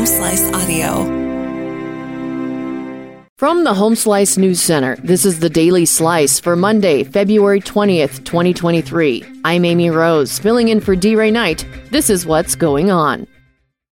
Home Slice Audio. From the Home Slice News Center, this is the Daily Slice for Monday, February 20th, 2023. I'm Amy Rose, filling in for D. Ray Knight. This is what's going on.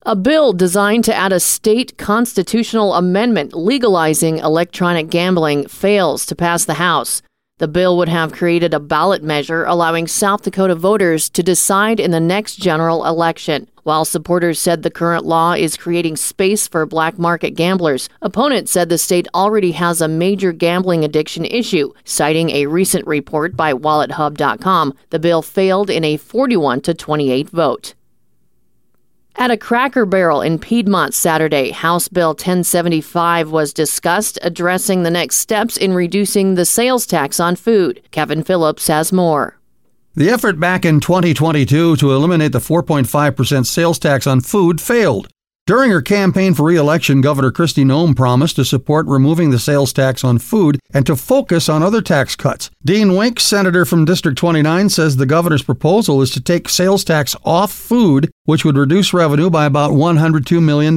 A bill designed to add a state constitutional amendment legalizing electronic gambling fails to pass the House. The bill would have created a ballot measure allowing South Dakota voters to decide in the next general election. While supporters said the current law is creating space for black market gamblers, opponents said the state already has a major gambling addiction issue. Citing a recent report by WalletHub.com, the bill failed in a 41 to 28 vote. At a Cracker Barrel in Piedmont Saturday, House Bill 1075 was discussed, addressing the next steps in reducing the sales tax on food. Kevin Phillips has more. The effort back in 2022 to eliminate the 4.5% sales tax on food failed. During her campaign for re-election, Governor Kristi Noem promised to support removing the sales tax on food and to focus on other tax cuts. Dean Wink, senator from District 29, says the governor's proposal is to take sales tax off food, which would reduce revenue by about $102 million.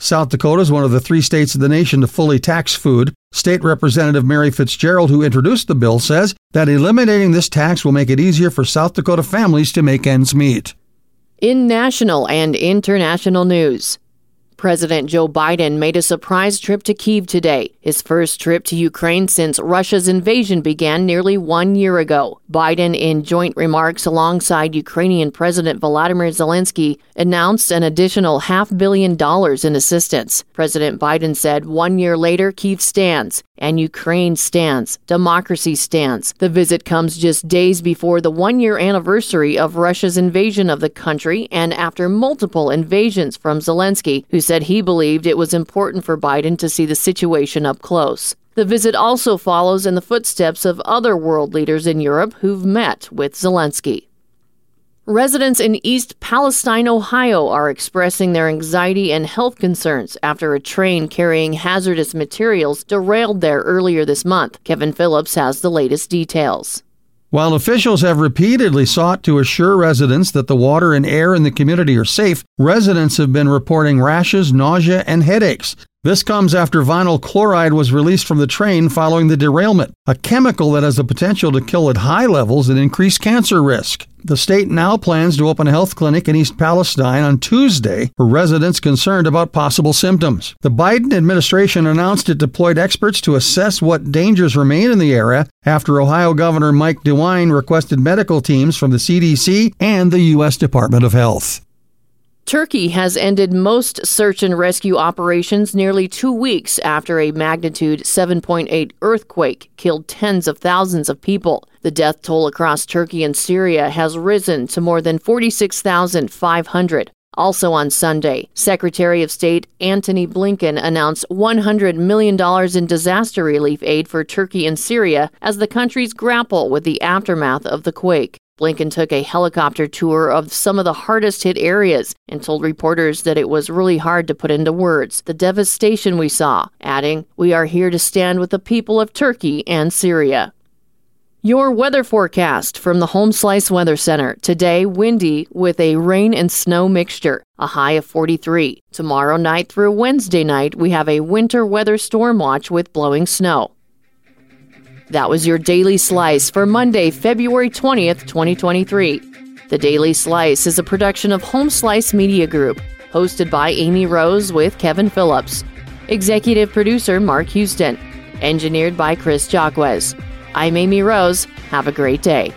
South Dakota is one of the three states in the nation to fully tax food. State Representative Mary Fitzgerald, who introduced the bill, says that eliminating this tax will make it easier for South Dakota families to make ends meet. In national and international news, President Joe Biden made a surprise trip to Kiev today, his first trip to Ukraine since Russia's invasion began nearly one year ago. Biden, in joint remarks alongside Ukrainian President Volodymyr Zelensky, announced an additional half billion dollars in assistance. President Biden said one year later, Kiev stands and Ukraine stands. Democracy stands. The visit comes just days before the one year anniversary of Russia's invasion of the country and after multiple invasions from Zelensky, who said he believed it was important for Biden to see the situation up close. The visit also follows in the footsteps of other world leaders in Europe who've met with Zelensky. Residents in East Palestine, Ohio are expressing their anxiety and health concerns after a train carrying hazardous materials derailed there earlier this month. Kevin Phillips has the latest details. While officials have repeatedly sought to assure residents that the water and air in the community are safe, residents have been reporting rashes, nausea, and headaches. This comes after vinyl chloride was released from the train following the derailment, a chemical that has the potential to kill at high levels and increase cancer risk. The state now plans to open a health clinic in East Palestine on Tuesday for residents concerned about possible symptoms. The Biden administration announced it deployed experts to assess what dangers remain in the area after Ohio Governor Mike DeWine requested medical teams from the CDC and the U.S. Department of Health. Turkey has ended most search and rescue operations nearly two weeks after a magnitude 7.8 earthquake killed tens of thousands of people. The death toll across Turkey and Syria has risen to more than 46,500. Also on Sunday, Secretary of State Antony Blinken announced $100 million in disaster relief aid for Turkey and Syria as the countries grapple with the aftermath of the quake. Blinken took a helicopter tour of some of the hardest hit areas and told reporters that it was really hard to put into words the devastation we saw, adding, We are here to stand with the people of Turkey and Syria. Your weather forecast from the Home Slice Weather Center. Today, windy with a rain and snow mixture, a high of 43. Tomorrow night through Wednesday night, we have a winter weather storm watch with blowing snow. That was your Daily Slice for Monday, February 20th, 2023. The Daily Slice is a production of Home Slice Media Group, hosted by Amy Rose with Kevin Phillips. Executive producer Mark Houston. Engineered by Chris Jacquez. I'm Amy Rose. Have a great day.